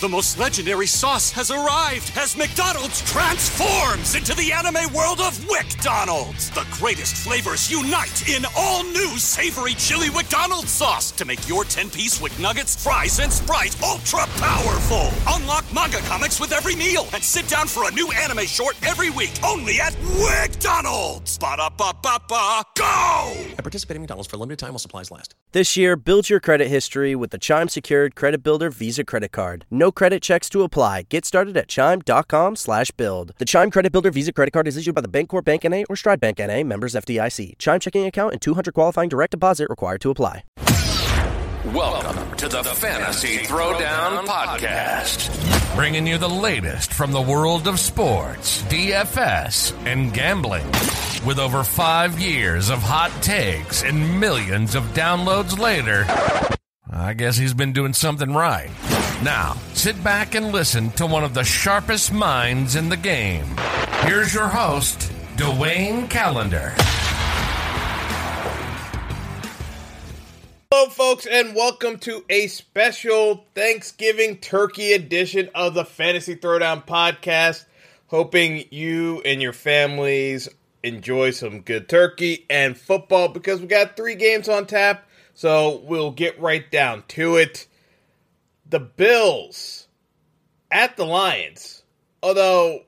The most legendary sauce has arrived as McDonald's transforms into the anime world of WickDonald's. The greatest flavors unite in all new savory chili McDonald's sauce to make your 10-piece Wick Nuggets, fries, and Sprite ultra powerful. Unlock manga comics with every meal and sit down for a new anime short every week only at WickDonald's. Ba-da-ba-ba-ba, go! At participating in McDonald's for a limited time while supplies last. This year, build your credit history with the Chime Secured Credit Builder Visa Credit Card. No credit checks to apply. Get started at chime.com slash build. The Chime Credit Builder Visa Credit Card is issued by the Bancorp Bank N.A. or Stride Bank N.A. members FDIC. Chime checking account and 200 qualifying direct deposit required to apply. Welcome to the Fantasy Throwdown Podcast, bringing you the latest from the world of sports, DFS, and gambling. With over five years of hot takes and millions of downloads later, I guess he's been doing something right. Now, sit back and listen to one of the sharpest minds in the game. Here's your host, Dwayne Calendar. Hello, folks, and welcome to a special Thanksgiving turkey edition of the Fantasy Throwdown podcast. Hoping you and your families enjoy some good turkey and football because we got three games on tap. So we'll get right down to it. The Bills at the Lions. Although,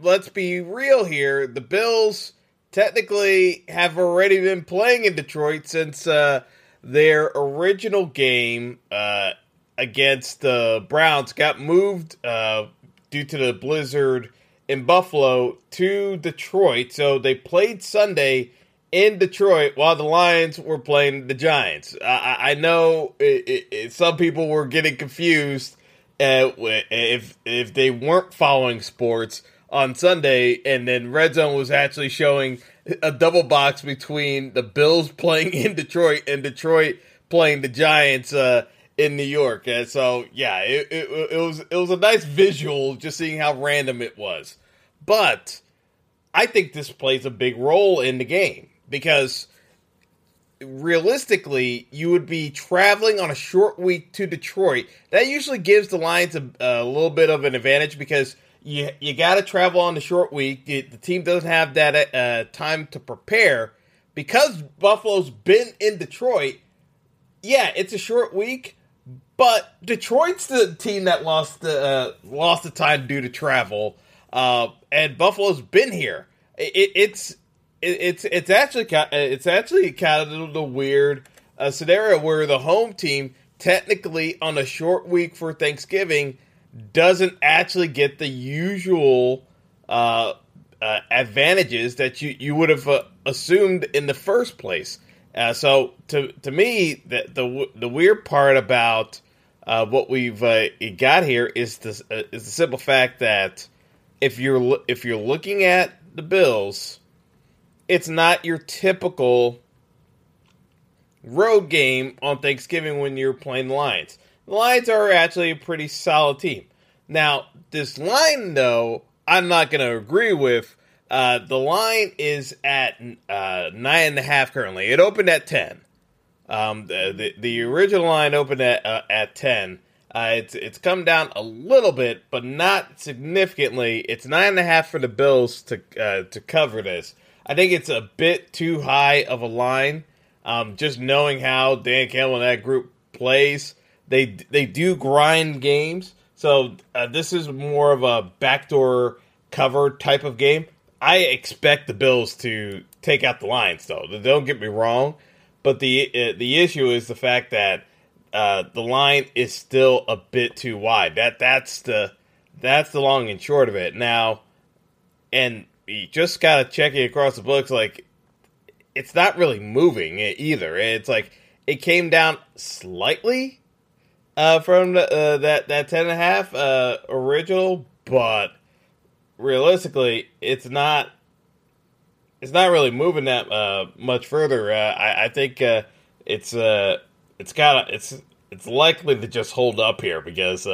let's be real here, the Bills technically have already been playing in Detroit since uh, their original game uh, against the Browns got moved uh, due to the blizzard in Buffalo to Detroit. So they played Sunday in Detroit while the Lions were playing the Giants. I, I know it, it, it, some people were getting confused uh, if if they weren't following sports on Sunday, and then Red Zone was actually showing a double box between the Bills playing in Detroit and Detroit playing the Giants uh, in New York. And so, yeah, it, it, it was it was a nice visual just seeing how random it was. But I think this plays a big role in the game because realistically, you would be traveling on a short week to Detroit. That usually gives the Lions a, a little bit of an advantage because you you got to travel on the short week. The, team doesn't have that uh, time to prepare because Buffalo's been in Detroit. Yeah, it's a short week, but Detroit's the team that lost the uh, lost the time due to travel, uh, and Buffalo's been here. It, it's it's it's actually it's actually kind of the weird uh, scenario where the home team technically on a short week for Thanksgiving doesn't actually get the usual uh, uh, advantages that you you would have uh, assumed in the first place. Uh, so to to me, the the, the weird part about uh, what we've got here is the is the simple fact that if you're if you're looking at the Bills it's not your typical road game on Thanksgiving when you're playing the Lions. The Lions are actually a pretty solid team. Now, this line, though, I'm not going to agree with. Uh, the line is at uh, nine and a half currently. It opened at ten. Um, the, the, the original line opened at uh, at ten. Uh, it's it's come down a little bit, but not significantly. It's nine and a half for the Bills to uh, to cover this. I think it's a bit too high of a line. Um, just knowing how Dan Campbell and that group plays, they they do grind games. So uh, this is more of a backdoor cover type of game. I expect the Bills to take out the Lions, though. Don't get me wrong, but the uh, the issue is the fact that uh, the line is still a bit too wide. That that's the that's the long and short of it. Now, and you just gotta check it across the books. Like it's not really moving either. It's like it came down slightly uh, from the, uh, that that ten and a half uh, original, but realistically, it's not. It's not really moving that uh, much further. Uh, I, I, think uh, it's it's got it's it's likely to just hold up here because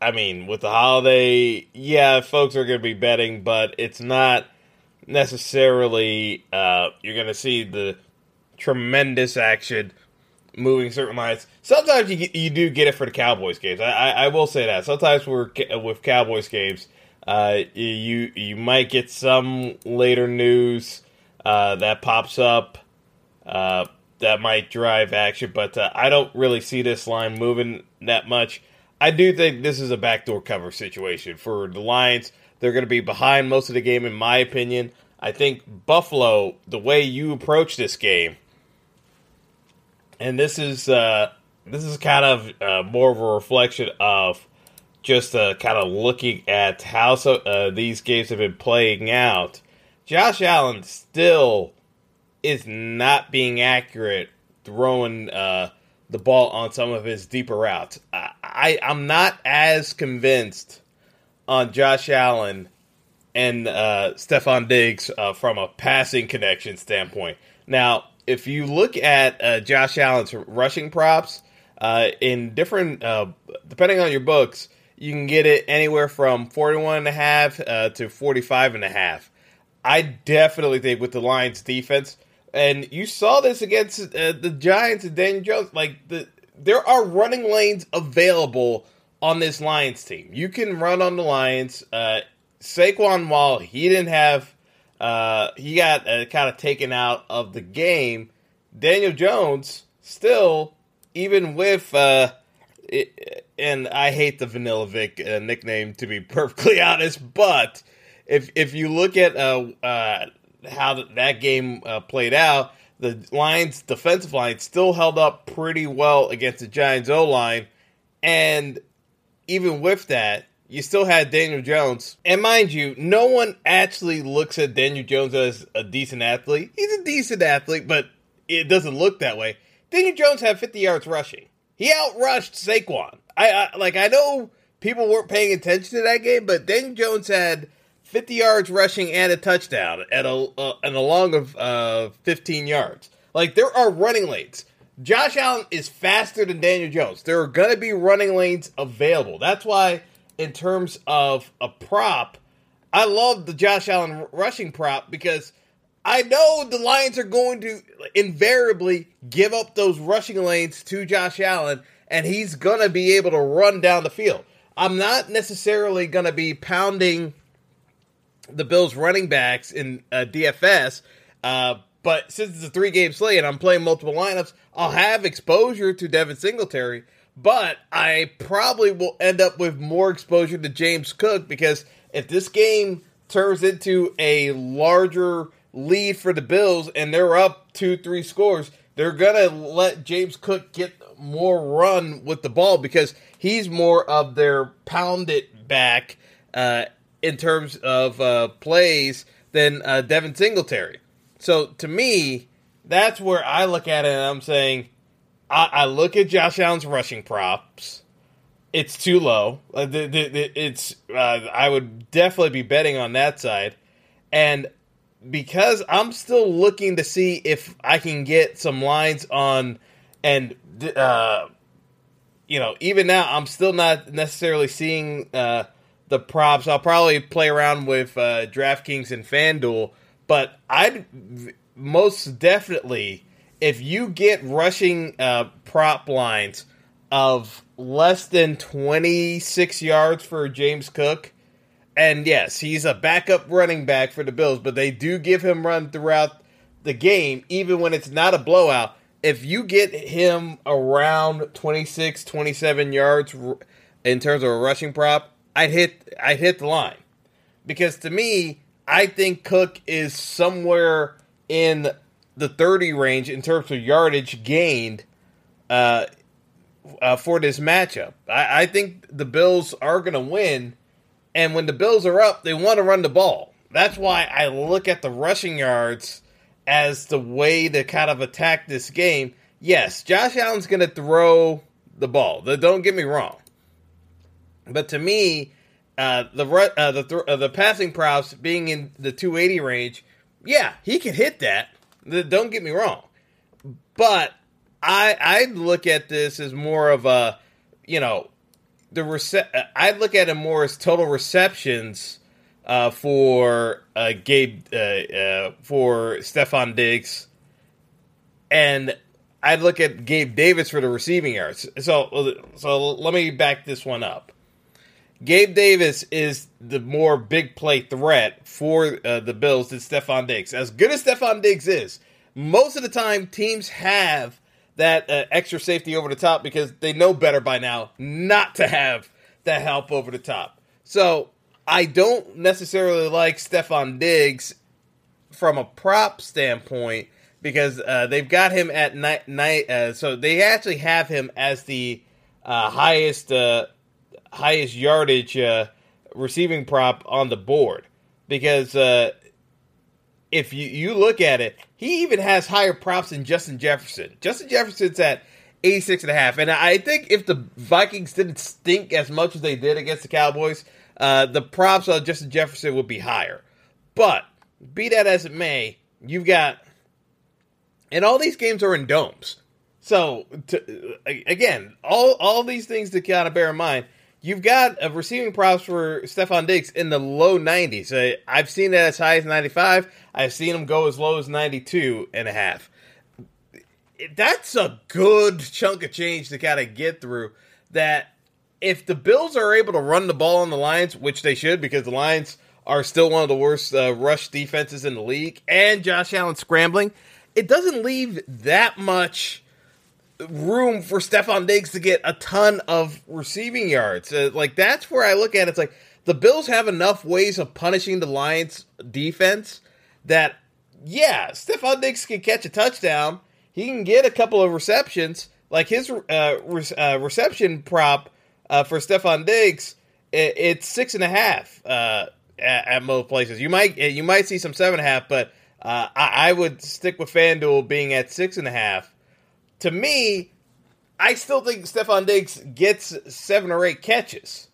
I mean, with the holiday, yeah, folks are going to be betting, but it's not necessarily uh, you're going to see the tremendous action moving certain lines. Sometimes you you do get it for the Cowboys games. I, I, I will say that. Sometimes we're with Cowboys games, uh, you you might get some later news uh, that pops up uh, that might drive action, but uh, I don't really see this line moving that much. I do think this is a backdoor cover situation for the Lions. They're going to be behind most of the game, in my opinion. I think Buffalo, the way you approach this game, and this is uh, this is kind of uh, more of a reflection of just uh, kind of looking at how so, uh, these games have been playing out. Josh Allen still is not being accurate throwing uh, the ball on some of his deeper routes. I, I am not as convinced on Josh Allen and uh, Stefon Diggs uh, from a passing connection standpoint. Now, if you look at uh, Josh Allen's rushing props uh, in different, uh, depending on your books, you can get it anywhere from 41 and a half uh, to 45 and a half. I definitely think with the Lions defense, and you saw this against uh, the Giants and Daniel Jones, like the there are running lanes available on this Lions team. You can run on the Lions. Uh, Saquon, while he didn't have, uh, he got uh, kind of taken out of the game. Daniel Jones still, even with uh, it, and I hate the Vanilla Vic uh, nickname to be perfectly honest, but if if you look at uh, uh, how that game uh, played out, the Lions' defensive line still held up pretty well against the Giants' O line, and even with that, you still had Daniel Jones. And mind you, no one actually looks at Daniel Jones as a decent athlete. He's a decent athlete, but it doesn't look that way. Daniel Jones had 50 yards rushing. He outrushed Saquon. I, I like I know people weren't paying attention to that game, but Daniel Jones had 50 yards rushing and a touchdown at a uh, and a long of uh, 15 yards. Like there are running lanes. Josh Allen is faster than Daniel Jones. There are going to be running lanes available. That's why, in terms of a prop, I love the Josh Allen rushing prop because I know the Lions are going to invariably give up those rushing lanes to Josh Allen, and he's going to be able to run down the field. I'm not necessarily going to be pounding the Bills running backs in uh, DFS, uh, but since it's a three game slate and I'm playing multiple lineups, I'll have exposure to Devin Singletary, but I probably will end up with more exposure to James Cook because if this game turns into a larger lead for the Bills and they're up two, three scores, they're gonna let James Cook get more run with the ball because he's more of their pounded back uh, in terms of uh, plays than uh, Devin Singletary. So to me, that's where I look at it and I'm saying, I, I look at Josh Allen's rushing props. It's too low. Uh, it's uh, I would definitely be betting on that side, and because I'm still looking to see if I can get some lines on, and uh, you know, even now I'm still not necessarily seeing uh, the props. I'll probably play around with uh, DraftKings and FanDuel, but I'd most definitely if you get rushing uh, prop lines of less than 26 yards for James Cook and yes, he's a backup running back for the Bills, but they do give him run throughout the game, even when it's not a blowout. If you get him around 26, 27 yards in terms of a rushing prop, I'd hit I'd hit the line. Because to me, I think Cook is somewhere in the 30 range in terms of yardage gained uh, uh, for this matchup. I, I think the Bills are going to win and when the Bills are up, they want to run the ball. That's why I look at the rushing yards as the way to kind of attack this game. Yes, Josh Allen's going to throw the ball. Don't get me wrong. But to me, uh, the uh, the th- uh, the passing props being in the 280 range, yeah, he can hit that. Don't get me wrong. But I I look at this as more of a you know the rece- I look at it more as total receptions uh, for uh, Gabe uh, uh, for Stefon Diggs and I'd look at Gabe Davis for the receiving yards. So, so let me back this one up. Gabe Davis is the more big play threat for uh, the Bills than Stefon Diggs. As good as Stefon Diggs is, most of the time teams have that uh, extra safety over the top because they know better by now not to have that help over the top. So I don't necessarily like Stefon Diggs from a prop standpoint because uh, they've got him at night. night uh, so they actually have him as the uh, highest uh, highest yardage uh, receiving prop on the board because uh, if you, you look at it, he even has higher props than Justin Jefferson. Justin Jefferson's at 86 and a half. And I think if the Vikings didn't stink as much as they did against the Cowboys, uh, the props on Justin Jefferson would be higher. But be that as it may, you've got, and all these games are in domes. So to, again, all all these things to kind of bear in mind. You've got a receiving props for Stefon Diggs in the low 90s. Uh, I've seen that as high as 95. I've seen him go as low as 92 and a half. That's a good chunk of change to kind of get through. That if the Bills are able to run the ball on the Lions, which they should, because the Lions are still one of the worst uh, rush defenses in the league, and Josh Allen scrambling, it doesn't leave that much room for Stefon Diggs to get a ton of receiving yards. Uh, like that's where I look at it. It's like the Bills have enough ways of punishing the Lions defense that yeah, Stefon Diggs can catch a touchdown. He can get a couple of receptions. Like his uh, re- uh, reception prop uh, for Stefon Diggs, it, it's six and a half uh, at, at, most places. You might you might see some seven and a half, but uh, I, I would stick with FanDuel being at six and a half to me, I still think Stefon Diggs gets seven or eight catches.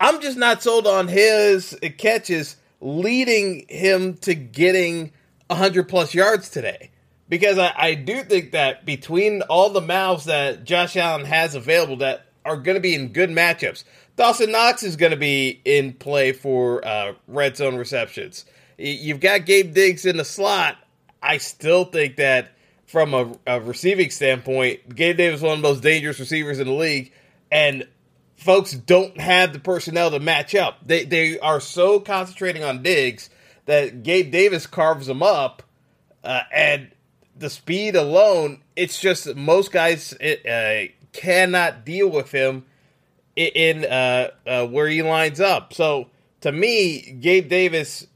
I'm just not sold on his catches leading him to getting 100 plus yards today. Because I, I do think that between all the mouths that Josh Allen has available that are going to be in good matchups, Dawson Knox is going to be in play for uh, red zone receptions. You've got Gabe Diggs in the slot. I still think that from a, a receiving standpoint, Gabe Davis is one of the most dangerous receivers in the league, and folks don't have the personnel to match up. They they are so concentrating on Diggs that Gabe Davis carves them up, uh, and the speed alone, it's just most guys it, uh, cannot deal with him in uh, uh, where he lines up. So to me, Gabe Davis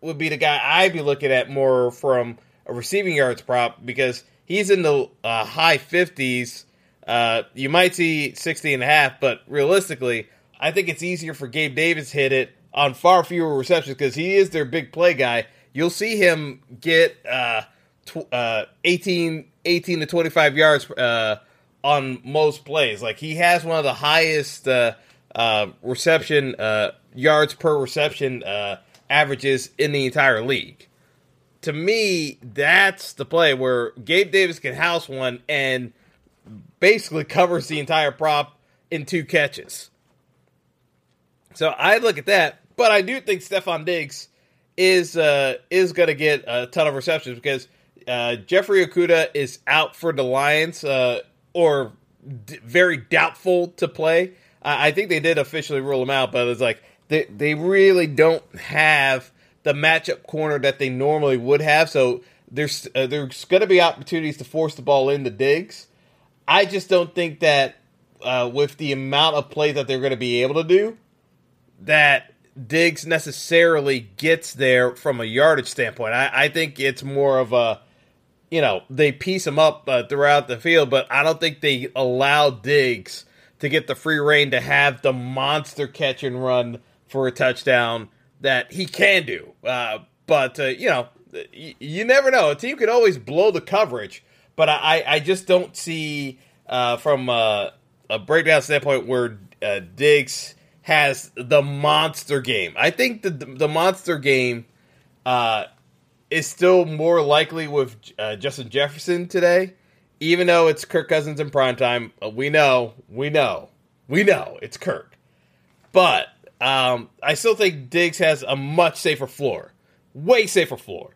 would be the guy I'd be looking at more from a receiving yards prop because he's in the uh, high 50s. Uh, you might see 60 and a half, but realistically, I think it's easier for Gabe Davis hit it on far fewer receptions because he is their big play guy. You'll see him get uh, tw- uh, 18, 18 to 25 yards uh, on most plays. Like he has one of the highest uh, uh, reception uh, yards per reception uh, averages in the entire league to me, that's the play where Gabe Davis can house one and basically covers the entire prop in two catches. So I look at that, but I do think Stefon Diggs is uh, is going to get a ton of receptions because uh, Jeffrey Okudah is out for the Lions uh, or d- very doubtful to play. I think they did officially rule him out, but it's like they they really don't have the matchup corner that they normally would have. So there's uh, there's going to be opportunities to force the ball into Diggs. I just don't think that uh, with the amount of plays that they're going to be able to do, that Diggs necessarily gets there from a yardage standpoint. I, I think it's more of a, you know, they piece him up uh, throughout the field, but I don't think they allow Diggs to get the free reign to have the monster catch and run for a touchdown that he can do. Uh, but uh, you know, y- you never know. A team could always blow the coverage, but I, I just don't see uh, from a, a, breakdown standpoint where uh, Diggs has the monster game. I think the the monster game uh, is still more likely with uh, Justin Jefferson today, even though it's Kirk Cousins in prime time. we know, we know, we know it's Kirk, but um, I still think Diggs has a much safer floor, way safer floor.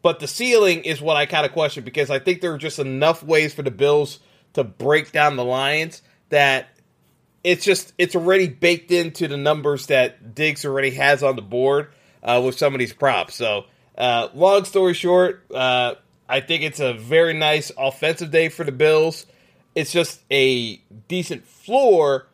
But the ceiling is what I kind of question because I think there are just enough ways for the Bills to break down the Lions that it's just it's already baked into the numbers that Diggs already has on the board uh, with some of these props. So, uh, long story short, uh, I think it's a very nice offensive day for the Bills. It's just a decent floor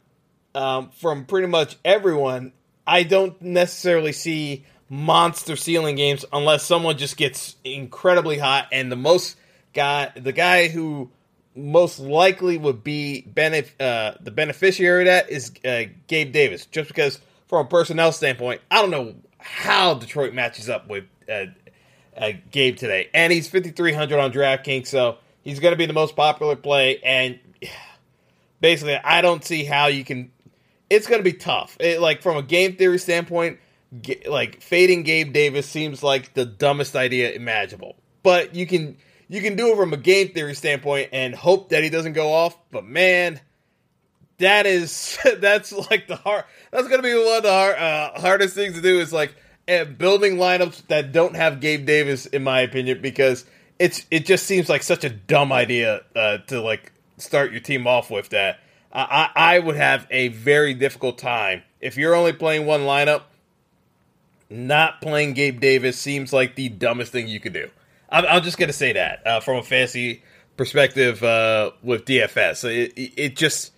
um, from pretty much everyone. I don't necessarily see monster ceiling games unless someone just gets incredibly hot and the most guy the guy who most likely would be benef- uh, the beneficiary of that is uh, Gabe Davis. Just because from a personnel standpoint I don't know how Detroit matches up with uh, uh Gabe today. And he's 5300 on DraftKings so he's going to be the most popular play. And basically I don't see how you can it's going to be tough it, like from a game theory standpoint like fading Gabe Davis seems like the dumbest idea imaginable. But you can you can do it from a game theory standpoint and hope that he doesn't go off. But man, that is that's like the hard. That's gonna be one of the hard, uh, hardest things to do. Is like uh, building lineups that don't have Gabe Davis, in my opinion, because it's it just seems like such a dumb idea uh, to like start your team off with that. I, I would have a very difficult time if you're only playing one lineup not playing Gabe Davis seems like the dumbest thing you could do. I'm, I'm just to say that uh, from a fantasy perspective uh, with DFS. It, it, just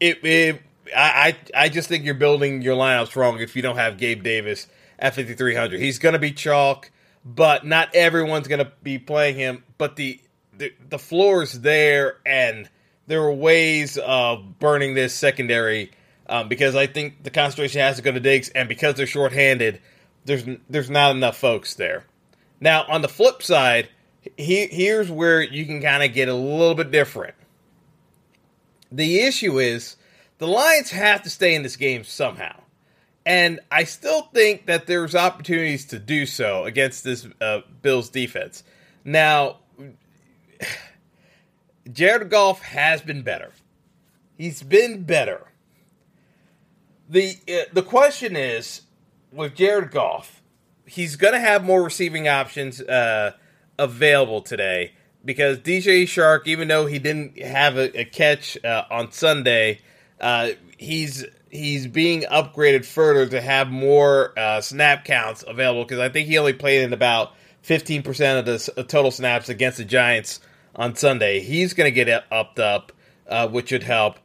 it, it I I just think you're building your lineups wrong if you don't have Gabe Davis at 5300. He's going to be chalk, but not everyone's going to be playing him. But the, the the floor is there, and there are ways of burning this secondary um, because I think the concentration has to go to Diggs, and because they're shorthanded, there's there's not enough folks there. Now, on the flip side, he, here's where you can kind of get a little bit different. The issue is the Lions have to stay in this game somehow. And I still think that there's opportunities to do so against this uh, Bills defense. Now, Jared Goff has been better. He's been better the uh, the question is with Jared Goff, he's going to have more receiving options uh, available today because DJ Chark, even though he didn't have a, a catch uh, on Sunday, uh, he's he's being upgraded further to have more uh, snap counts available because I think he only played in about fifteen percent of the total snaps against the Giants on Sunday. He's going to get upped up, uh, which should help.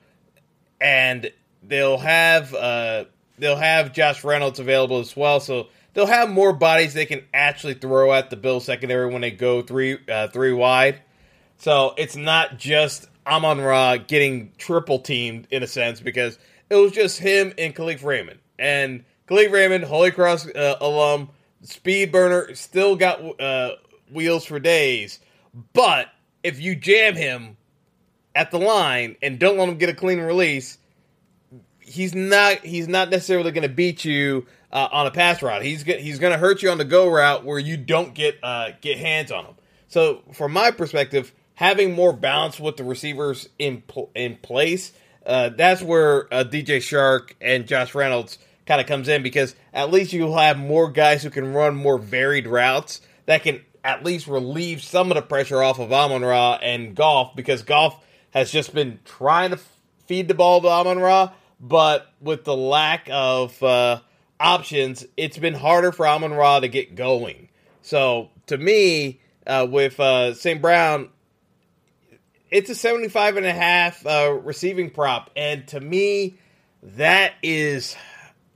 And they'll have uh, they'll have Josh Reynolds available as well, so they'll have more bodies they can actually throw at the Bill secondary when they go three uh, three wide. So it's not just Amon Ra getting triple teamed in a sense because it was just him and Kalif Raymond and Kalif Raymond, Holy Cross uh, alum, speed burner, still got uh, wheels for days. But if you jam him at the line and don't let him get a clean release, he's not he's not necessarily going to beat you uh, on a pass route. He's he's going to hurt you on the go route where you don't get uh, get hands on him. So from my perspective, having more balance with the receivers in in place, uh, that's where uh, DJ Chark and Josh Reynolds kind of comes in because at least you'll have more guys who can run more varied routes that can at least relieve some of the pressure off of Amon Ra and Goff because Goff has just been trying to feed the ball to Amon Ra but with the lack of uh, options, it's been harder for Amon Ra to get going. So to me, uh, with uh, St. Brown, it's a 75 and a half uh, receiving prop. And to me, that is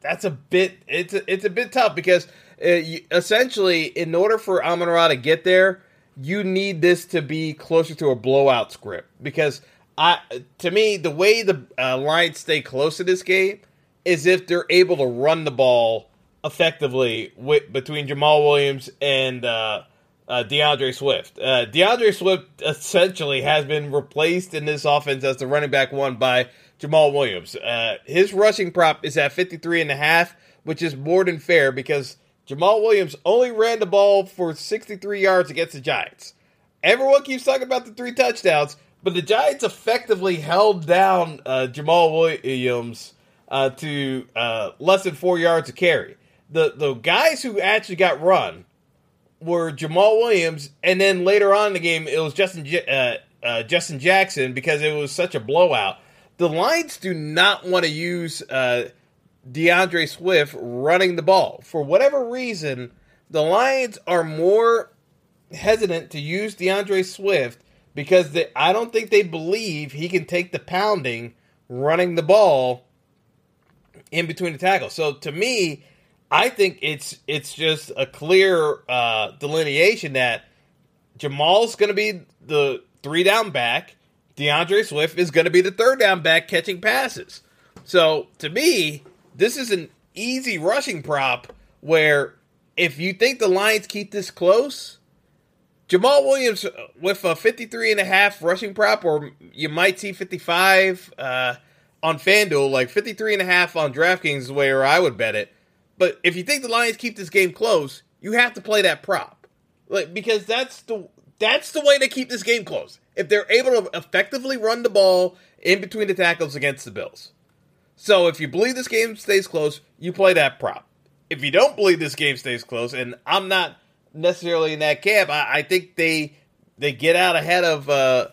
that's a bit it's a, it's a bit tough because essentially in order for Amon Ra to get there, you need this to be closer to a blowout script because I to me the way the uh, Lions stay close to this game is if they're able to run the ball effectively with, between Jamaal Williams and uh, uh, D'Andre Swift. Uh, D'Andre Swift essentially has been replaced in this offense as the running back one by Jamaal Williams. Uh, his rushing prop is at 53 and a half, which is more than fair because Jamaal Williams only ran the ball for 63 yards against the Giants. Everyone keeps talking about the three touchdowns. But the Giants effectively held down uh, Jamaal Williams uh, to uh, less than four yards of carry. The the guys who actually got run were Jamaal Williams, and then later on in the game it was Justin uh, uh, Justin Jackson because it was such a blowout. The Lions do not want to use D'Andre Swift running the ball for whatever reason. The Lions are more hesitant to use D'Andre Swift because they, I don't think they believe he can take the pounding running the ball in between the tackles. So to me, I think it's it's just a clear uh, delineation that Jamaal's going to be the three down back. D'Andre Swift is going to be the third down back catching passes. So to me, this is an easy rushing prop where if you think the Lions keep this close, Jamaal Williams with a 53 and a half rushing prop, or you might see 55 uh, on FanDuel, like 53 and a half on DraftKings is where I would bet it. But if you think the Lions keep this game close, you have to play that prop. Like because that's the that's the way to keep this game close. If they're able to effectively run the ball in between the tackles against the Bills. So if you believe this game stays close, you play that prop. If you don't believe this game stays close, and I'm not necessarily in that camp. I, I think they they get out ahead of uh,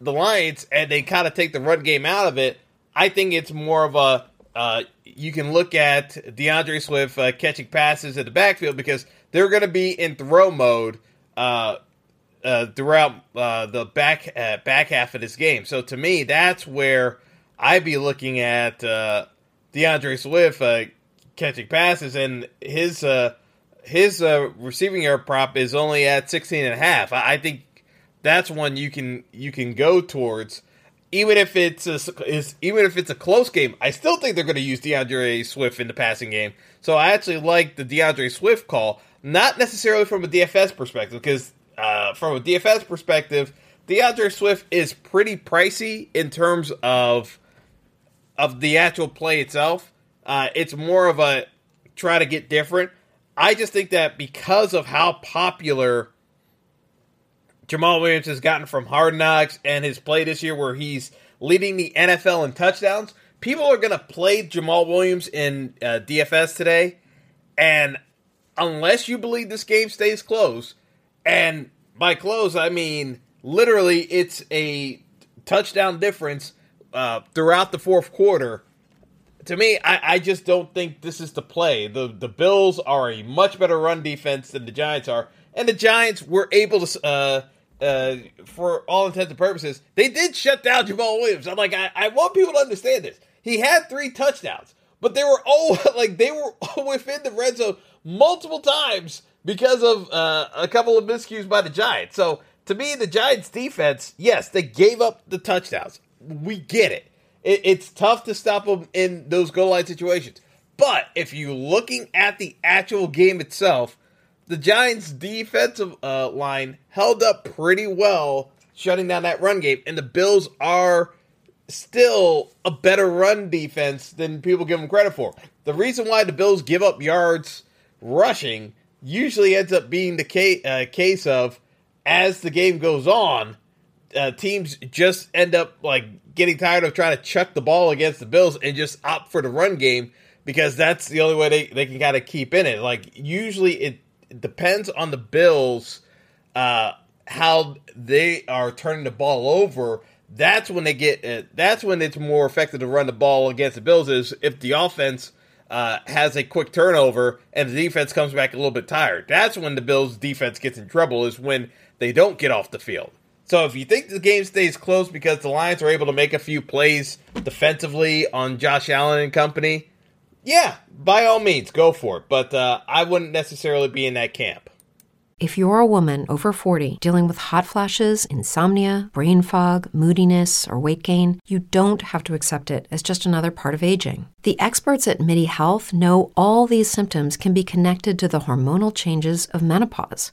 the Lions and they kind of take the run game out of it. I think it's more of a uh, you can look at D'Andre Swift uh, catching passes at the backfield because they're going to be in throw mode uh, uh, throughout uh, the back back half of this game. So to me, that's where I'd be looking at D'Andre Swift catching passes and his his uh, receiving yard prop is only at 16 and a half. I, I think that's one you can you can go towards even if it's a, is even if it's a close game, I still think they're going to use D'Andre Swift in the passing game. So I actually like the D'Andre Swift call, not necessarily from a DFS perspective, because uh, from a DFS perspective, D'Andre Swift is pretty pricey in terms of of the actual play itself. Uh, it's more of a try to get different. I just think that because of how popular Jamaal Williams has gotten from Hard Knocks and his play this year, where he's leading the NFL in touchdowns, people are going to play Jamaal Williams in uh, DFS today. And unless you believe this game stays close, and by close, I mean literally it's a touchdown difference uh, throughout the fourth quarter to me, I, I just don't think this is the play. The the Bills are a much better run defense than the Giants are, and the Giants were able to, uh, uh, for all intents and purposes, they did shut down Jamaal Williams. I'm like, I, I want people to understand this. He had three touchdowns, but they were all like they were within the red zone multiple times because of uh, a couple of miscues by the Giants. So to me, the Giants defense, yes, they gave up the touchdowns. We get it it, it's tough to stop them in those goal line situations. But if you're looking at the actual game itself, the Giants' defensive uh, line held up pretty well, shutting down that run game, and the Bills are still a better run defense than people give them credit for. The reason why the Bills give up yards rushing usually ends up being the case, uh, case of as the game goes on, uh, teams just end up like getting tired of trying to chuck the ball against the Bills and just opt for the run game because that's the only way they, they can kind of keep in it. Like usually it, it depends on the Bills uh, how they are turning the ball over. That's when they get. Uh, that's when it's more effective to run the ball against the Bills. Is if the offense uh, has a quick turnover and the defense comes back a little bit tired. That's when the Bills' defense gets in trouble. Is when they don't get off the field. So if you think the game stays close because the Lions are able to make a few plays defensively on Josh Allen and company, yeah, by all means, go for it. But uh, I wouldn't necessarily be in that camp. If you're a woman over 40 dealing with hot flashes, insomnia, brain fog, moodiness, or weight gain, you don't have to accept it as just another part of aging. The experts at MIDI Health know all these symptoms can be connected to the hormonal changes of menopause.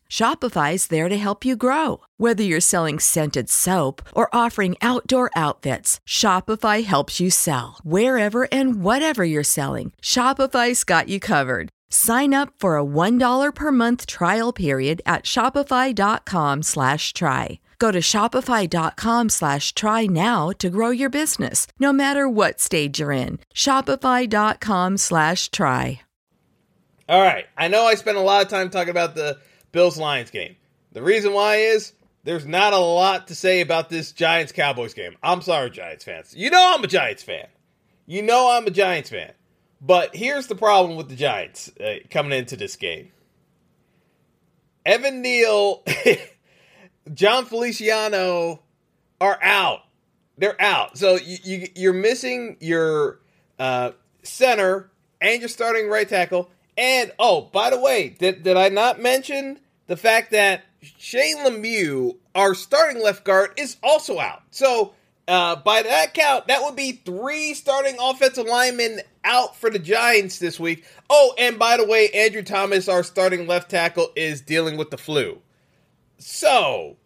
Shopify's there to help you grow. Whether you're selling scented soap or offering outdoor outfits, Shopify helps you sell. Wherever and whatever you're selling, Shopify's got you covered. Sign up for a $1 per month trial period at shopify.com slash try. Go to shopify.com slash try now to grow your business, no matter what stage you're in. Shopify.com slash try. All right. I know I spent a lot of time talking about the Bills Lions game. The reason why is there's not a lot to say about this Giants Cowboys game. I'm sorry, Giants fans. You know I'm a Giants fan. You know I'm a Giants fan. But here's the problem with the Giants uh, coming into this game. Evan Neal, Jon Feliciano are out. They're out. So you, you are missing your uh, center and your starting right tackle. And oh, by the way, did did I not mention the fact that Shane Lemieux, our starting left guard, is also out. So uh, by that count, that would be three starting offensive linemen out for the Giants this week. Oh, and by the way, Andrew Thomas, our starting left tackle, is dealing with the flu. So,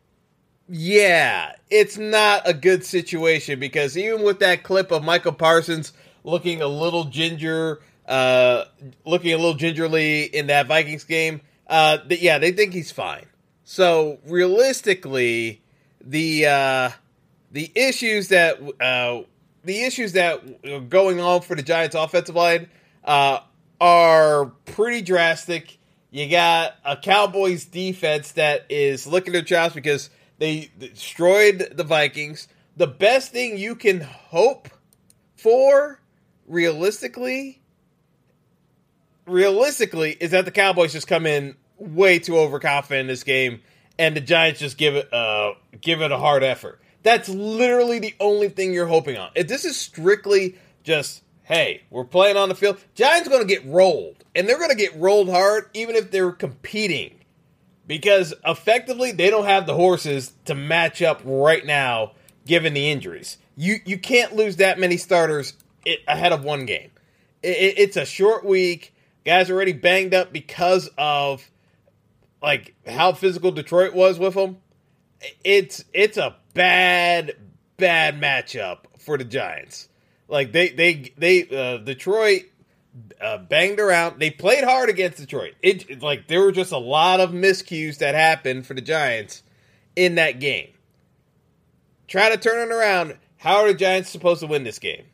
yeah, it's not a good situation because even with that clip of Michael Parsons looking a little ginger, uh, looking a little gingerly in that Vikings game, uh, yeah, they think he's fine. So realistically, the uh, the issues that uh, the issues that are going on for the Giants' offensive line uh, are pretty drastic. You got a Cowboys defense that is licking their chops because they destroyed the Vikings. The best thing you can hope for, realistically, realistically, is that the Cowboys just come in way too overconfident in this game, and the Giants just give it uh give it a hard effort. That's literally the only thing you're hoping on. If this is strictly just hey, we're playing on the field, Giants going to get rolled, and they're going to get rolled hard even if they're competing, because effectively they don't have the horses to match up right now given the injuries. You you can't lose that many starters ahead of one game. It, it's a short week. Guys already banged up because of like how physical Detroit was with them, it's it's a bad bad matchup for the Giants. Like they they they uh, Detroit uh, banged around. They played hard against Detroit. It, it like there were just a lot of miscues that happened for the Giants in that game. Try to turn it around. How are the Giants supposed to win this game?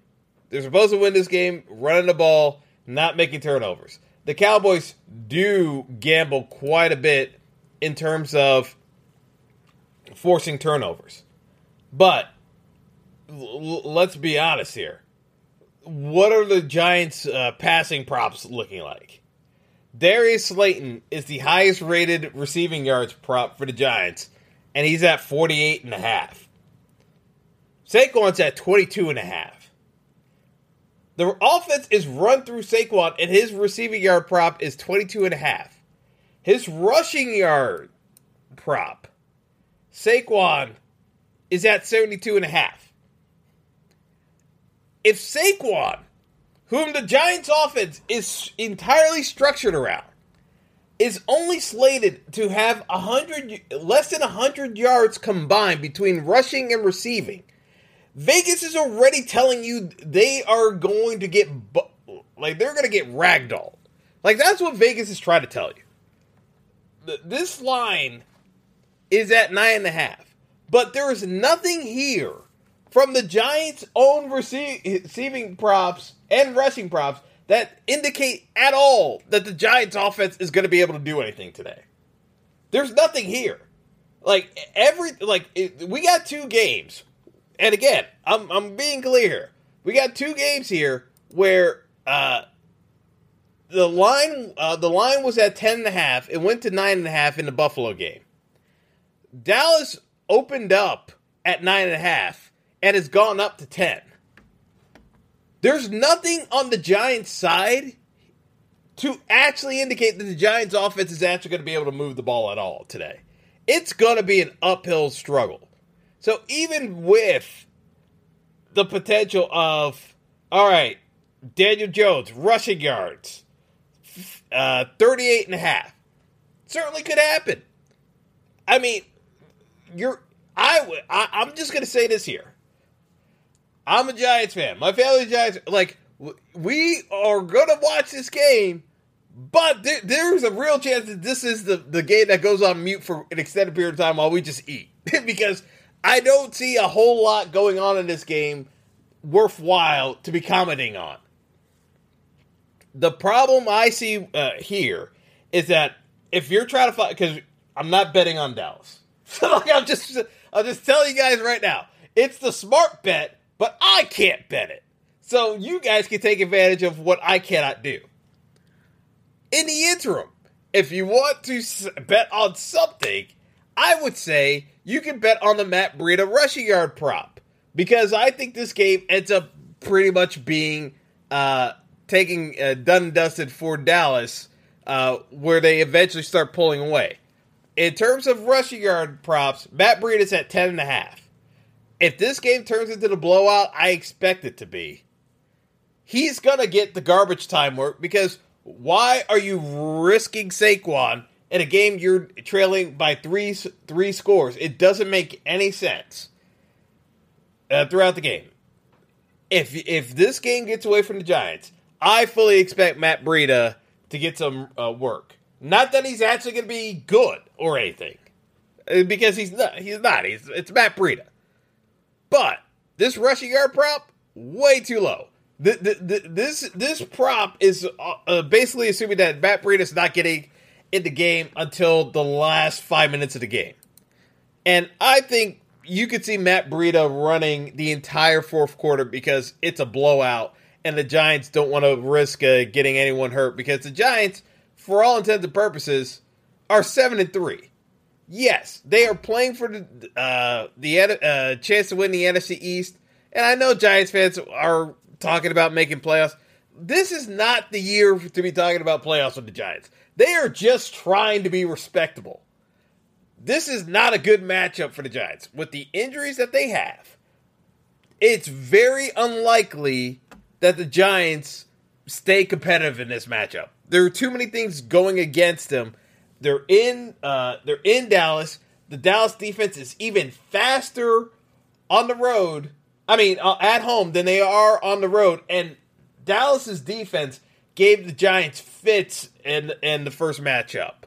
They're supposed to win this game running the ball, not making turnovers the Cowboys do gamble quite a bit in terms of forcing turnovers. But l- let's be honest here. What are the Giants' uh, passing props looking like? Darius Slayton is the highest rated receiving yards prop for the Giants, and he's at 48 and a half. Saquon's at 22 and a half. The offense is run through Saquon, and his receiving yard prop is 22 and a half. His rushing yard prop, Saquon, is at 72 and a half. If Saquon, whom the Giants offense is entirely structured around, is only slated to have 100 less than 100 yards combined between rushing and receiving, Vegas is already telling you they are going to get bu- like they're going to get ragdolled. Like that's what Vegas is trying to tell you. This line is at nine and a half, but there is nothing here from the Giants' own receiving props and rushing props that indicate at all that the Giants' offense is going to be able to do anything today. There's nothing here. Like every like it, we got two games and again, I'm I'm being clear. We got two games here where uh, the line uh, the line was at ten and a half. It went to nine and a half in the Buffalo game. Dallas opened up at nine and a half and has gone up to ten. There's nothing on the Giants' side to actually indicate that the Giants' offense is actually going to be able to move the ball at all today. It's going to be an uphill struggle. So even with the potential of, all right, Daniel Jones, rushing yards, uh, 38 and a half, certainly could happen. I mean, you're, I, I I'm just going to say this here. I'm a Giants fan. My family's Giants. Like, we are going to watch this game but there, there's a real chance that this is the, the game that goes on mute for an extended period of time while we just eat. because I don't see a whole lot going on in this game worthwhile to be commenting on. The problem I see uh, here is that if you're trying to find, because I'm not betting on Dallas. So like, I'm just, I'll just tell you guys right now, it's the smart bet, but I can't bet it. So you guys can take advantage of what I cannot do in the interim, if you want to bet on something, I would say you can bet on the Matt Breida rushing yard prop because I think this game ends up pretty much being uh, taking uh, done and dusted for Dallas, uh, where they eventually start pulling away. In terms of rushing yard props, Matt Breida's at ten and a half. If this game turns into the blowout, I expect it to be. He's gonna get the garbage time work because why are you risking Saquon in a game you're trailing by three three scores? It doesn't make any sense uh, throughout the game. If if this game gets away from the Giants, I fully expect Matt Breida to get some uh, work. Not that he's actually going to be good or anything, uh, because he's not. He's not. He's it's Matt Breida. But this rushing yard prop way too low. The, the, the, this this prop is uh, uh, basically assuming that Matt Breida is not getting in the game until the last five minutes of the game, and I think you could see Matt Breida running the entire fourth quarter because it's a blowout, and the Giants don't want to risk uh, getting anyone hurt because the Giants, for all intents and purposes, are seven and three. Yes, they are playing for the uh, the uh, chance to win the NFC East, and I know Giants fans are talking about making playoffs. This is not the year to be talking about playoffs with the Giants. They are just trying to be respectable. This is not a good matchup for the Giants. With the injuries that they have, it's very unlikely that the Giants stay competitive in this matchup. There are too many things going against them. They're in uh, they're in Dallas. The Dallas defense is even faster on the road I mean, uh, at home than they are on the road. And Dallas's defense gave the Giants fits in in the first matchup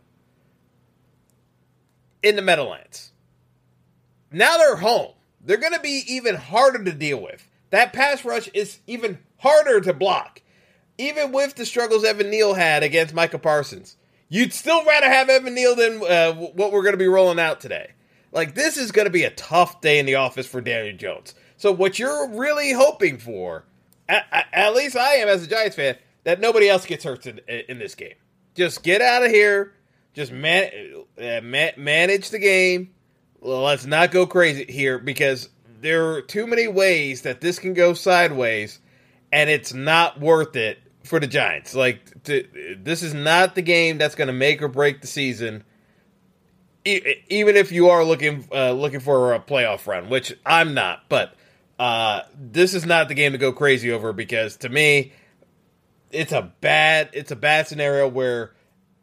in the Meadowlands. Now they're home. They're going to be even harder to deal with. That pass rush is even harder to block. Even with the struggles Evan Neal had against Micah Parsons, you'd still rather have Evan Neal than uh, what we're going to be rolling out today. Like, this is going to be a tough day in the office for Daniel Jones. So what you're really hoping for, at, at, least I am as a Giants fan, that nobody else gets hurt in, in this game. Just get out of here. Just man, uh, manage the game. Let's not go crazy here because there are too many ways that this can go sideways, and it's not worth it for the Giants. Like to, this is not the game that's going to make or break the season. even if you are looking uh, looking for a playoff run, which I'm not, but uh, this is not the game to go crazy over because to me, it's a bad it's a bad scenario where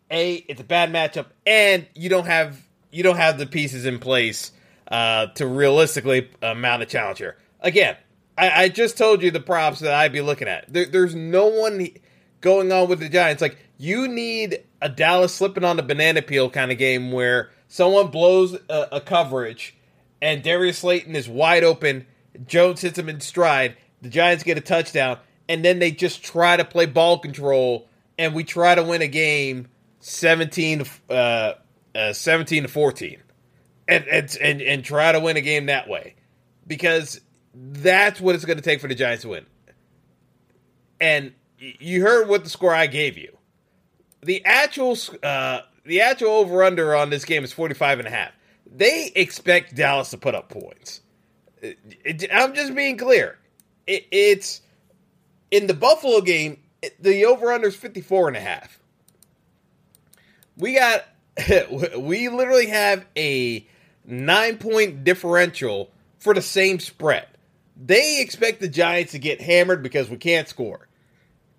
a it's a bad matchup and you don't have you don't have the pieces in place uh, to realistically uh, mount a challenge here. Again, I, I, just told you the props that I'd be looking at. There, there's no one going on with the Giants. Like you need a Dallas slipping on the banana peel kind of game where someone blows a, a coverage and Darius Slayton is wide open Jones hits him in stride. The Giants get a touchdown, and then they just try to play ball control, and we try to win a game 17 to, uh, uh, 17 to 14. And, and, and, and try to win a game that way. Because that's what it's going to take for the Giants to win. And you heard what the score I gave you. The actual uh, the actual over under on this game is 45 and a half. They expect Dallas to put up points. I'm just being clear. It, it's in the Buffalo game, the over under is 54 and a half. We got we literally have a 9 point differential for the same spread. They expect the Giants to get hammered because we can't score.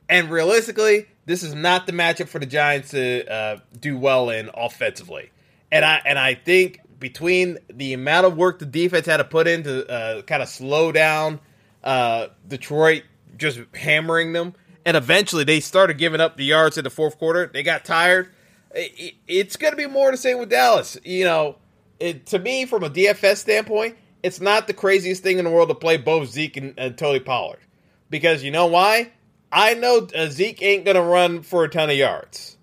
And realistically, this is not the matchup for the Giants to uh, do well in offensively. And I and I think between the amount of work the defense had to put in to uh, kind of slow down uh, Detroit just hammering them, and eventually they started giving up the yards in the fourth quarter. They got tired. It's going to be more the same with Dallas. You know, it, to me, from a DFS standpoint, it's not the craziest thing in the world to play both Zeke and, and Tony Pollard. Because you know why? I know uh, Zeke ain't going to run for a ton of yards.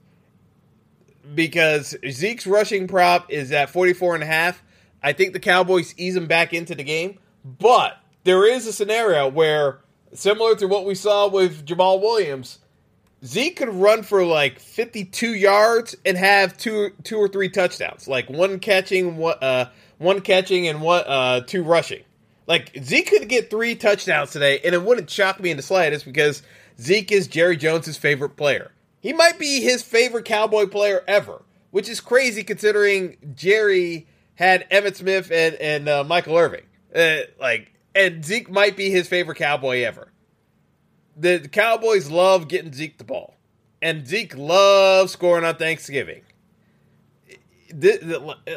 Because Zeke's rushing prop is at 44 and a half. I think the Cowboys ease him back into the game. But there is a scenario where, similar to what we saw with Jamaal Williams, Zeke could run for like 52 yards and have two two or three touchdowns, like one catching, what uh, one catching and what uh, two rushing. Like Zeke could get three touchdowns today, and it wouldn't shock me in the slightest because Zeke is Jerry Jones's favorite player. He might be his favorite Cowboy player ever, which is crazy considering Jerry had Emmitt Smith and and uh, Michael Irvin. Uh, like, and Zeke might be his favorite Cowboy ever the Cowboys love getting Zeke the ball, and Zeke loves scoring on Thanksgiving. This,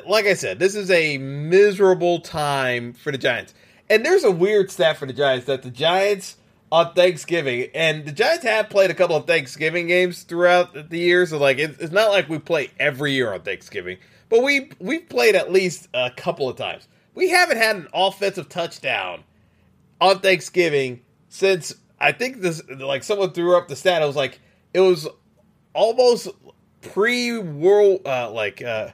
like I said, this is a miserable time for the Giants. And there's a weird stat for the Giants that the Giants on Thanksgiving, and the Giants have played a couple of Thanksgiving games throughout the years. So like, it's not like we play every year on Thanksgiving, but we we've played at least a couple of times. We haven't had an offensive touchdown on Thanksgiving since I think this like someone threw up the stat. It was like it was almost pre world uh, like uh,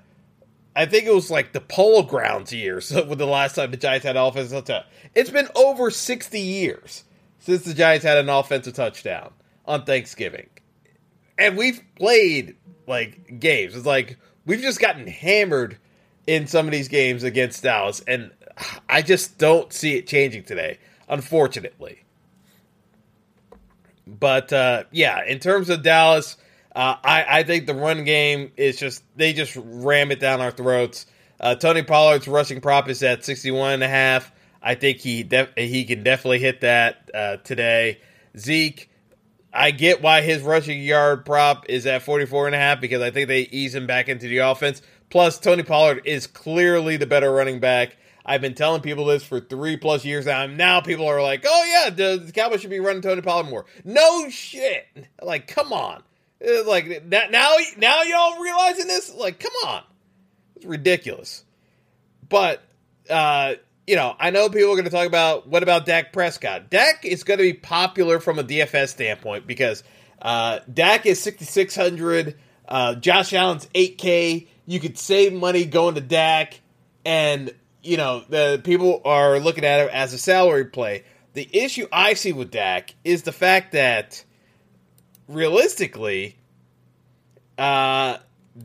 I think it was like the Polo Grounds years with the last time the Giants had an offensive touchdown. It's been over sixty years since the Giants had an offensive touchdown on Thanksgiving, and we've played like games. It's like we've just gotten hammered in some of these games against Dallas, and I just don't see it changing today. Unfortunately. But uh, yeah, in terms of Dallas, uh, I, I think the run game is just they just ram it down our throats. Uh, Tony Pollard's rushing prop is at 61 and a half. I think he def- he can definitely hit that uh, today. Zeke, I get why his rushing yard prop is at 44 and a half because I think they ease him back into the offense. Plus, Tony Pollard is clearly the better running back. I've been telling people this for three plus years now. Now people are like, "Oh yeah, the, the Cowboys should be running Tony Pollard more." No shit. Like, come on. like now, now y'all realizing this? Like, come on. It's ridiculous. But uh, you know, I know people are going to talk about what about Dak Prescott. Dak is going to be popular from a DFS standpoint because uh, Dak is sixty six hundred. Uh, Josh Allen's eight K. You could save money going to Dak, and you know, the people are looking at it as a salary play. The issue I see with Dak is the fact that realistically, uh,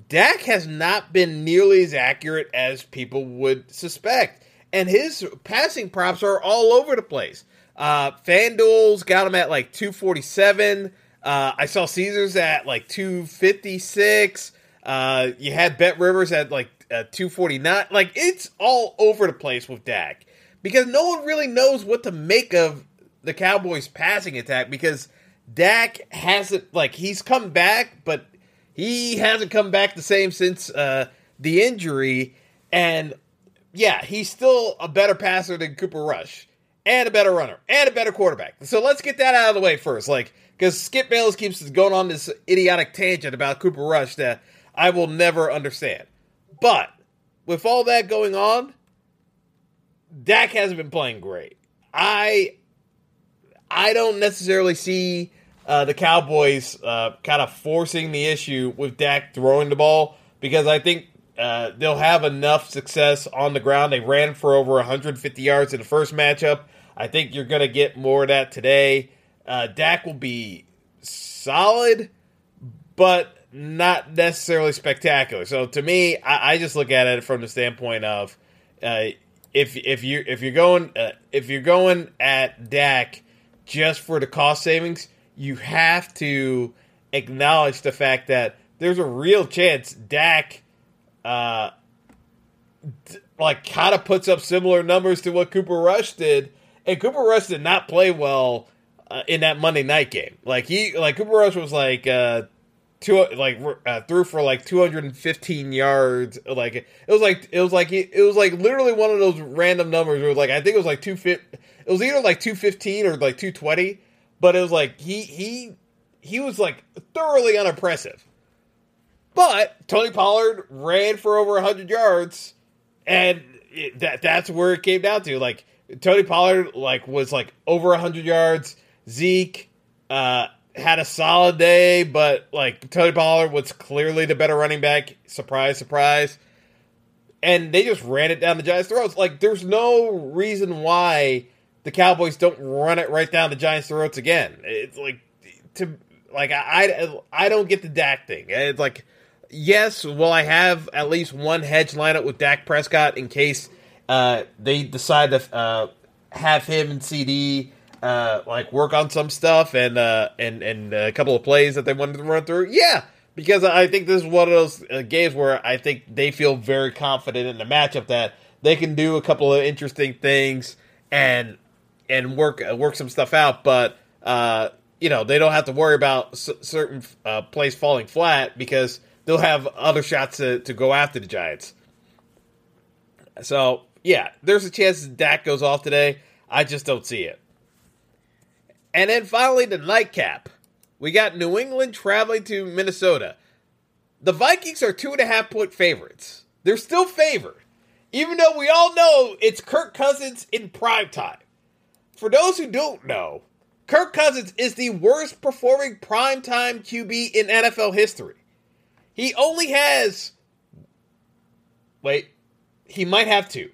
Dak has not been nearly as accurate as people would suspect. And his passing props are all over the place. Uh, FanDuel's got him at like 247. Uh, I saw Caesars at like 256. Uh, you had Bet Rivers at like uh, 249. Like it's all over the place with Dak because no one really knows what to make of the Cowboys passing attack because Dak hasn't like he's come back, but he hasn't come back the same since uh, the injury. And yeah, he's still a better passer than Cooper Rush, and a better runner, and a better quarterback. So let's get that out of the way first, like because Skip Bayless keeps going on this idiotic tangent about Cooper Rush that I will never understand. But with all that going on, Dak hasn't been playing great. I I don't necessarily see uh, the Cowboys uh, kind of forcing the issue with Dak throwing the ball because I think uh, they'll have enough success on the ground. They ran for over 150 yards in the first matchup. I think you're going to get more of that today. Uh, Dak will be solid, but not necessarily spectacular. So to me, I, I, just look at it from the standpoint of uh, if if you if you're going uh, if you're going at Dak just for the cost savings, you have to acknowledge the fact that there's a real chance Dak, uh, d- like kind of puts up similar numbers to what Cooper Rush did, and Cooper Rush did not play well uh, in that Monday night game. Like he, like Cooper Rush was like uh, two, like uh, threw for like 215 yards. Like it was like it was like it was like literally one of those random numbers. Where it was like I think it was like two. It was either like 215 or like 220, but it was like he he he was like thoroughly unimpressive. But Tony Pollard ran for over 100 yards, and it, that that's where it came down to. Like Tony Pollard, like was like over 100 yards. Zeke uh, had a solid day, but like Tony Pollard was clearly the better running back. Surprise, surprise. And they just ran it down the Giants' throats. Like there's no reason why the Cowboys don't run it right down the Giants' throats again. It's like to like I I, don't get the Dak thing. It's like yes, will I have at least one hedge lineup with Dak Prescott in case uh, they decide to uh, have him and CeeDee uh, like work on some stuff and uh, and and a couple of plays that they wanted to run through? Yeah, because I think this is one of those uh, games where I think they feel very confident in the matchup that they can do a couple of interesting things and and work uh, work some stuff out, but uh, you know they don't have to worry about certain uh, plays falling flat because they'll have other shots to, to go after the Giants. So yeah, there's a chance that Dak goes off today. I just don't see it. And then finally, the nightcap. We got New England traveling to Minnesota. The Vikings are two and a half point favorites. They're still favored, even though we all know it's Kirk Cousins in prime time. For those who don't know, Kirk Cousins is the worst performing primetime QB in NFL history. He only has. Wait, he might have two.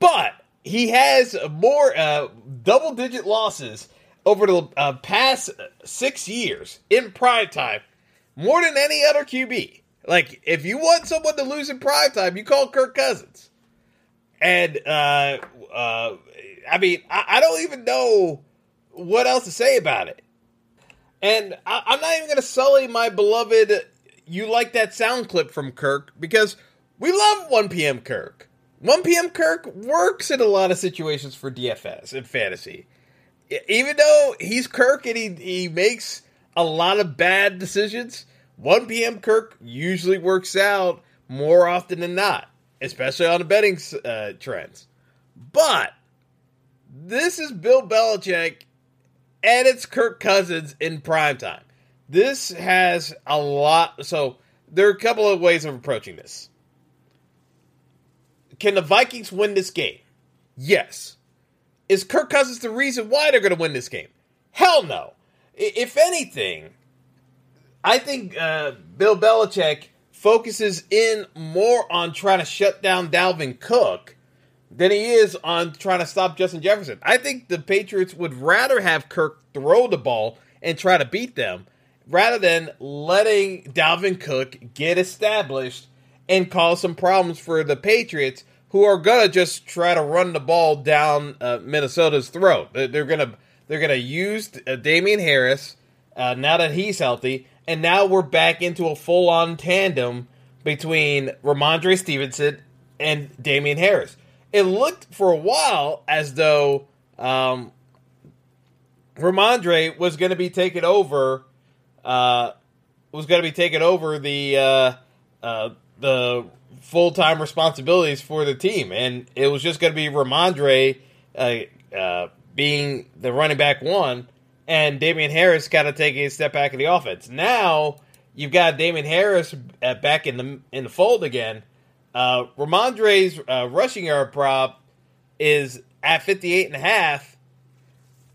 But he has more uh, double digit losses over the uh, past six years in prime time, more than any other QB. Like, if you want someone to lose in prime time, you call Kirk Cousins. And, uh, uh, I mean, I, I don't even know what else to say about it. And I, I'm not even going to sully my beloved you like that sound clip from Kirk because we love 1 p.m. Kirk. 1 p.m. Kirk works in a lot of situations for DFS and fantasy. Even though he's Kirk and he, he makes a lot of bad decisions, 1 p.m. Kirk usually works out more often than not, especially on the betting uh, trends. But this is Bill Belichick and it's Kirk Cousins in prime time. This has a lot. So there are a couple of ways of approaching this. Can the Vikings win this game? Yes. Is Kirk Cousins the reason why they're going to win this game? Hell no. If anything, I think uh, Bill Belichick focuses in more on trying to shut down Dalvin Cook than he is on trying to stop Justin Jefferson. I think the Patriots would rather have Kirk throw the ball and try to beat them rather than letting Dalvin Cook get established and cause some problems for the Patriots, who are gonna just try to run the ball down uh, Minnesota's throat. They're gonna they're gonna use uh, Damien Harris uh, now that he's healthy, and now we're back into a full on tandem between Rhamondre Stevenson and Damien Harris. It looked for a while as though um, Rhamondre was going to be taken over uh, was going to be taking over the uh, uh, the full time responsibilities for the team, and it was just going to be Rhamondre uh, uh, being the running back one, and Damien Harris kind of taking a step back in the offense. Now you've got Damien Harris uh, back in the in the fold again. Uh, Rhamondre's uh, rushing yard prop is at 58 and a half.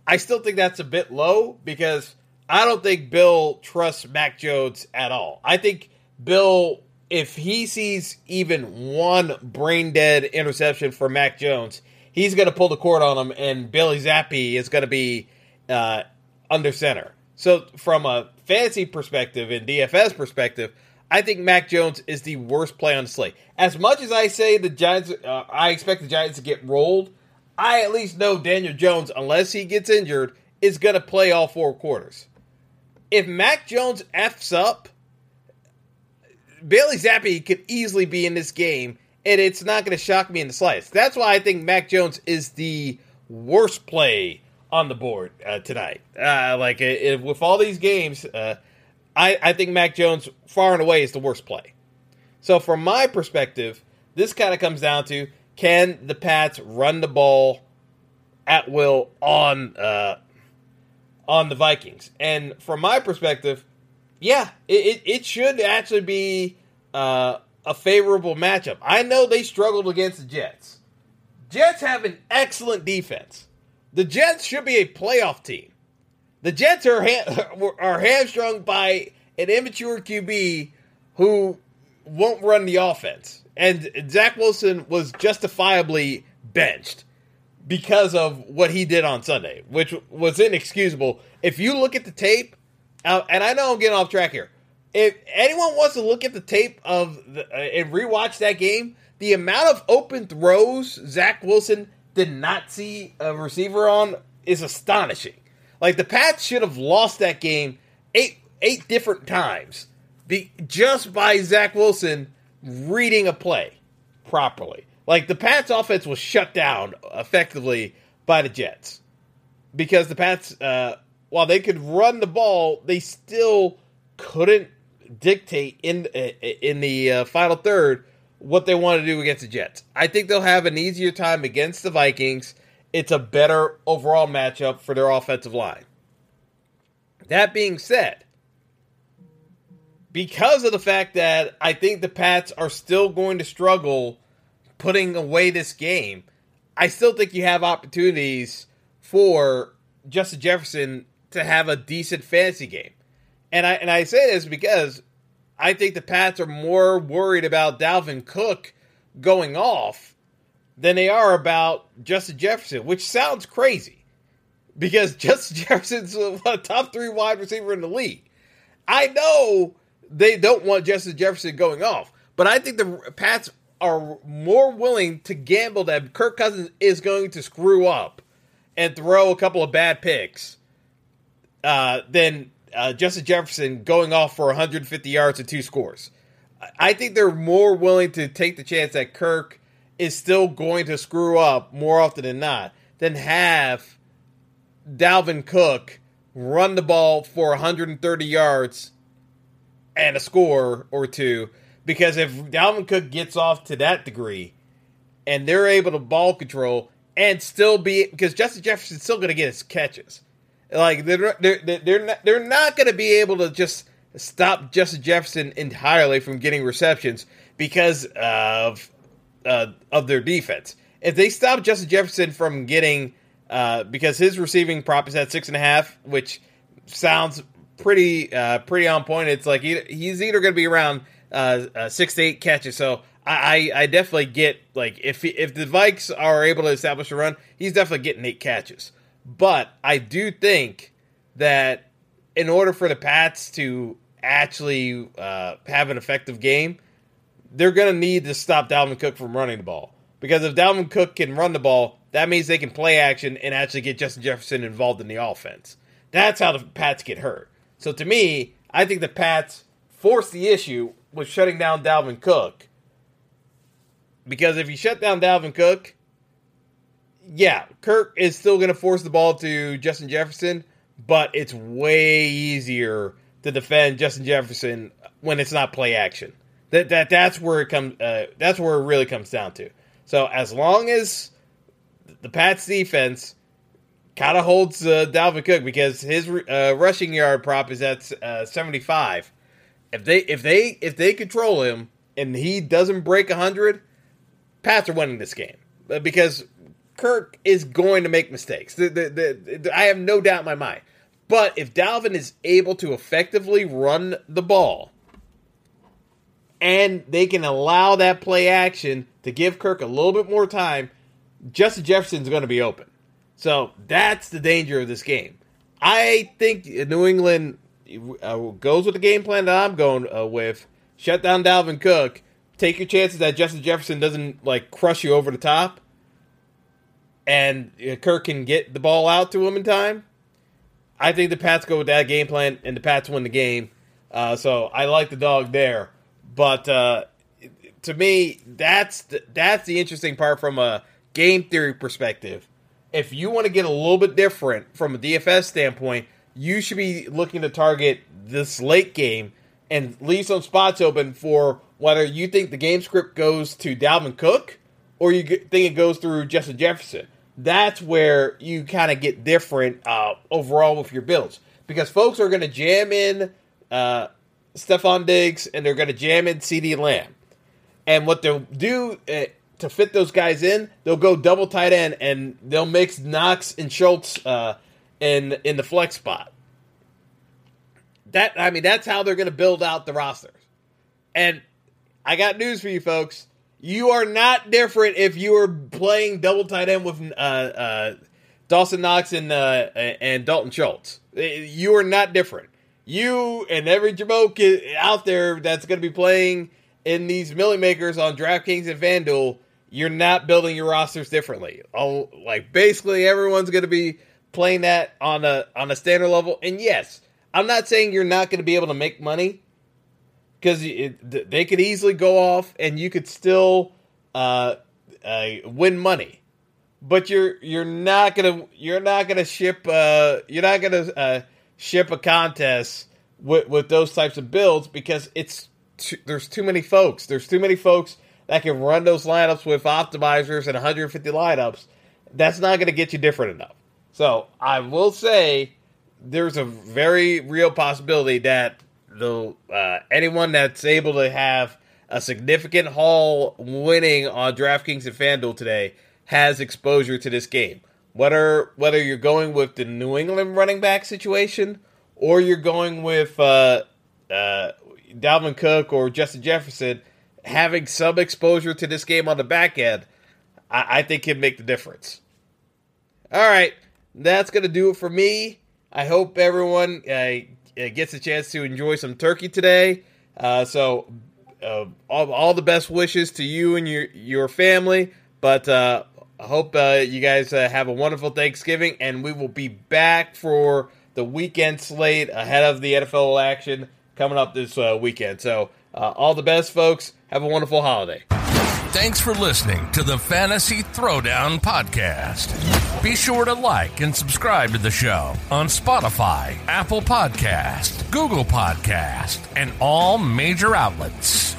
I still think that's a bit low because I don't think Bill trusts Mac Jones at all. I think Bill, if he sees even one brain dead interception for Mac Jones, he's going to pull the cord on him, and Bailey Zappe is going to be uh, under center. So, from a fantasy perspective and DFS perspective, I think Mac Jones is the worst play on the slate. As much as I say the Giants, uh, I expect the Giants to get rolled. I at least know Daniel Jones, unless he gets injured, is going to play all four quarters. If Mac Jones f's up, Bailey Zappe could easily be in this game, and it's not going to shock me in the slightest. That's why I think Mac Jones is the worst play on the board uh, tonight. Uh, like if, with all these games, uh, I, I think Mac Jones far and away is the worst play. So from my perspective, this kind of comes down to can the Pats run the ball at will on uh, on the Vikings? And from my perspective, yeah, it, it, should actually be uh, a favorable matchup. I know they struggled against the Jets. Jets have an excellent defense. The Jets should be a playoff team. The Jets are ha- are hamstrung by an immature QB who won't run the offense, and Zach Wilson was justifiably benched because of what he did on Sunday, which was inexcusable. If you look at the tape, uh, and I know I'm getting off track here. If anyone wants to look at the tape of the, uh, and rewatch that game, the amount of open throws Zach Wilson did not see a receiver on is astonishing. Like the Pats should have lost that game eight eight different times be, just by Zach Wilson reading a play properly. Like the Pats offense was shut down effectively by the Jets because the Pats, uh, while they could run the ball, they still couldn't dictate in in the uh, final third what they want to do against the Jets. I think they'll have an easier time against the Vikings. It's a better overall matchup for their offensive line. That being said, because of the fact that I think the Pats are still going to struggle putting away this game, I still think you have opportunities for Justin Jefferson to have a decent fantasy game. And I and I say this because I think the Pats are more worried about Dalvin Cook going off than they are about Justin Jefferson, which sounds crazy because Justin Jefferson's a top three wide receiver in the league. I know they don't want Justin Jefferson going off, but I think the Pats are more willing to gamble that Kirk Cousins is going to screw up and throw a couple of bad picks uh, than uh, Justin Jefferson going off for 150 yards and two scores. I think they're more willing to take the chance that Kirk is still going to screw up more often than not than have Dalvin Cook run the ball for 130 yards and a score or two. Because if Dalvin Cook gets off to that degree and they're able to ball control and still be because Justin Jefferson's still going to get his catches. Like they're they're they're not, they're not going to be able to just stop Justin Jefferson entirely from getting receptions because of uh, of their defense. If they stop Justin Jefferson from getting uh, because his receiving prop is at six and a half, which sounds pretty uh, pretty on point. It's like he, he's either going to be around uh, uh, six to eight catches. So I, I definitely get like if if the Vikes are able to establish a run, he's definitely getting eight catches. But I do think that in order for the Pats to actually uh, have an effective game, they're going to need to stop Dalvin Cook from running the ball. Because if Dalvin Cook can run the ball, that means they can play action and actually get Justin Jefferson involved in the offense. That's how the Pats get hurt. So to me, I think the Pats force the issue with shutting down Dalvin Cook. Because if you shut down Dalvin Cook, yeah, Kirk is still going to force the ball to Justin Jefferson, but it's way easier to defend Justin Jefferson when it's not play action. That that that's where it comes. Uh, that's where it really comes down to. So as long as the Pats defense kind of holds uh, Dalvin Cook because his uh, rushing yard prop is at uh, 75. If they if they if they control him and he doesn't break 100, Pats are winning this game uh, because Kirk is going to make mistakes. The, the, the, I have no doubt in my mind. But if Dalvin is able to effectively run the ball and they can allow that play action to give Kirk a little bit more time, Justin Jefferson's going to be open. So that's the danger of this game. I think New England uh, goes with the game plan that I'm going uh, with. Shut down Dalvin Cook. Take your chances that Justin Jefferson doesn't like crush you over the top, and Kirk can get the ball out to him in time. I think the Pats go with that game plan, and the Pats win the game. Uh, so I like the dog there. But uh, to me, that's the, that's the interesting part from a game theory perspective. If you want to get a little bit different from a DFS standpoint, you should be looking to target this late game and leave some spots open for whether you think the game script goes to Dalvin Cook or you think it goes through Justin Jefferson. That's where you kind of get different uh, overall with your builds because folks are going to jam in uh, Stefon Diggs and they're going to jam in CeeDee Lamb. And what they'll do uh, to fit those guys in, they'll go double tight end and they'll mix Knox and Schultz uh, in in the flex spot. That I mean, that's how they're going to build out the rosters. And I got news for you, folks. You are not different if you are playing double tight end with uh, uh, Dawson Knox and uh, and Dalton Schultz. You are not different. You and every Jamoke out there that's going to be playing in these millie makers on DraftKings and FanDuel, you're not building your rosters differently. Like basically everyone's going to be playing that on a on a standard level. And yes, I'm not saying you're not going to be able to make money because they could easily go off and you could still uh, uh, win money. But you're you're not gonna you're not gonna ship uh, you're not gonna uh, ship a contest with with those types of builds because it's too, there's too many folks. There's too many folks that can run those lineups with optimizers and 150 lineups. That's not to get you different enough. So I will say there's a very real possibility that the uh, anyone that's able to have a significant haul winning on DraftKings and FanDuel today has exposure to this game. Whether whether you're going with the New England running back situation or you're going with uh, uh, Dalvin Cook or Justin Jefferson, having some exposure to this game on the back end, I, I think can make the difference. All right, that's gonna do it for me. I hope everyone uh, gets a chance to enjoy some turkey today. Uh, so, uh, all, all, the best wishes to you and your your family. But uh, I hope uh, you guys uh, have a wonderful Thanksgiving, and we will be back for the weekend slate ahead of the NFL action coming up this uh, weekend. So, all the best, folks. Have a wonderful holiday. Thanks for listening to the Fantasy Throwdown Podcast. Be sure to like and subscribe to the show on Spotify, Apple Podcast, Google Podcast, and all major outlets.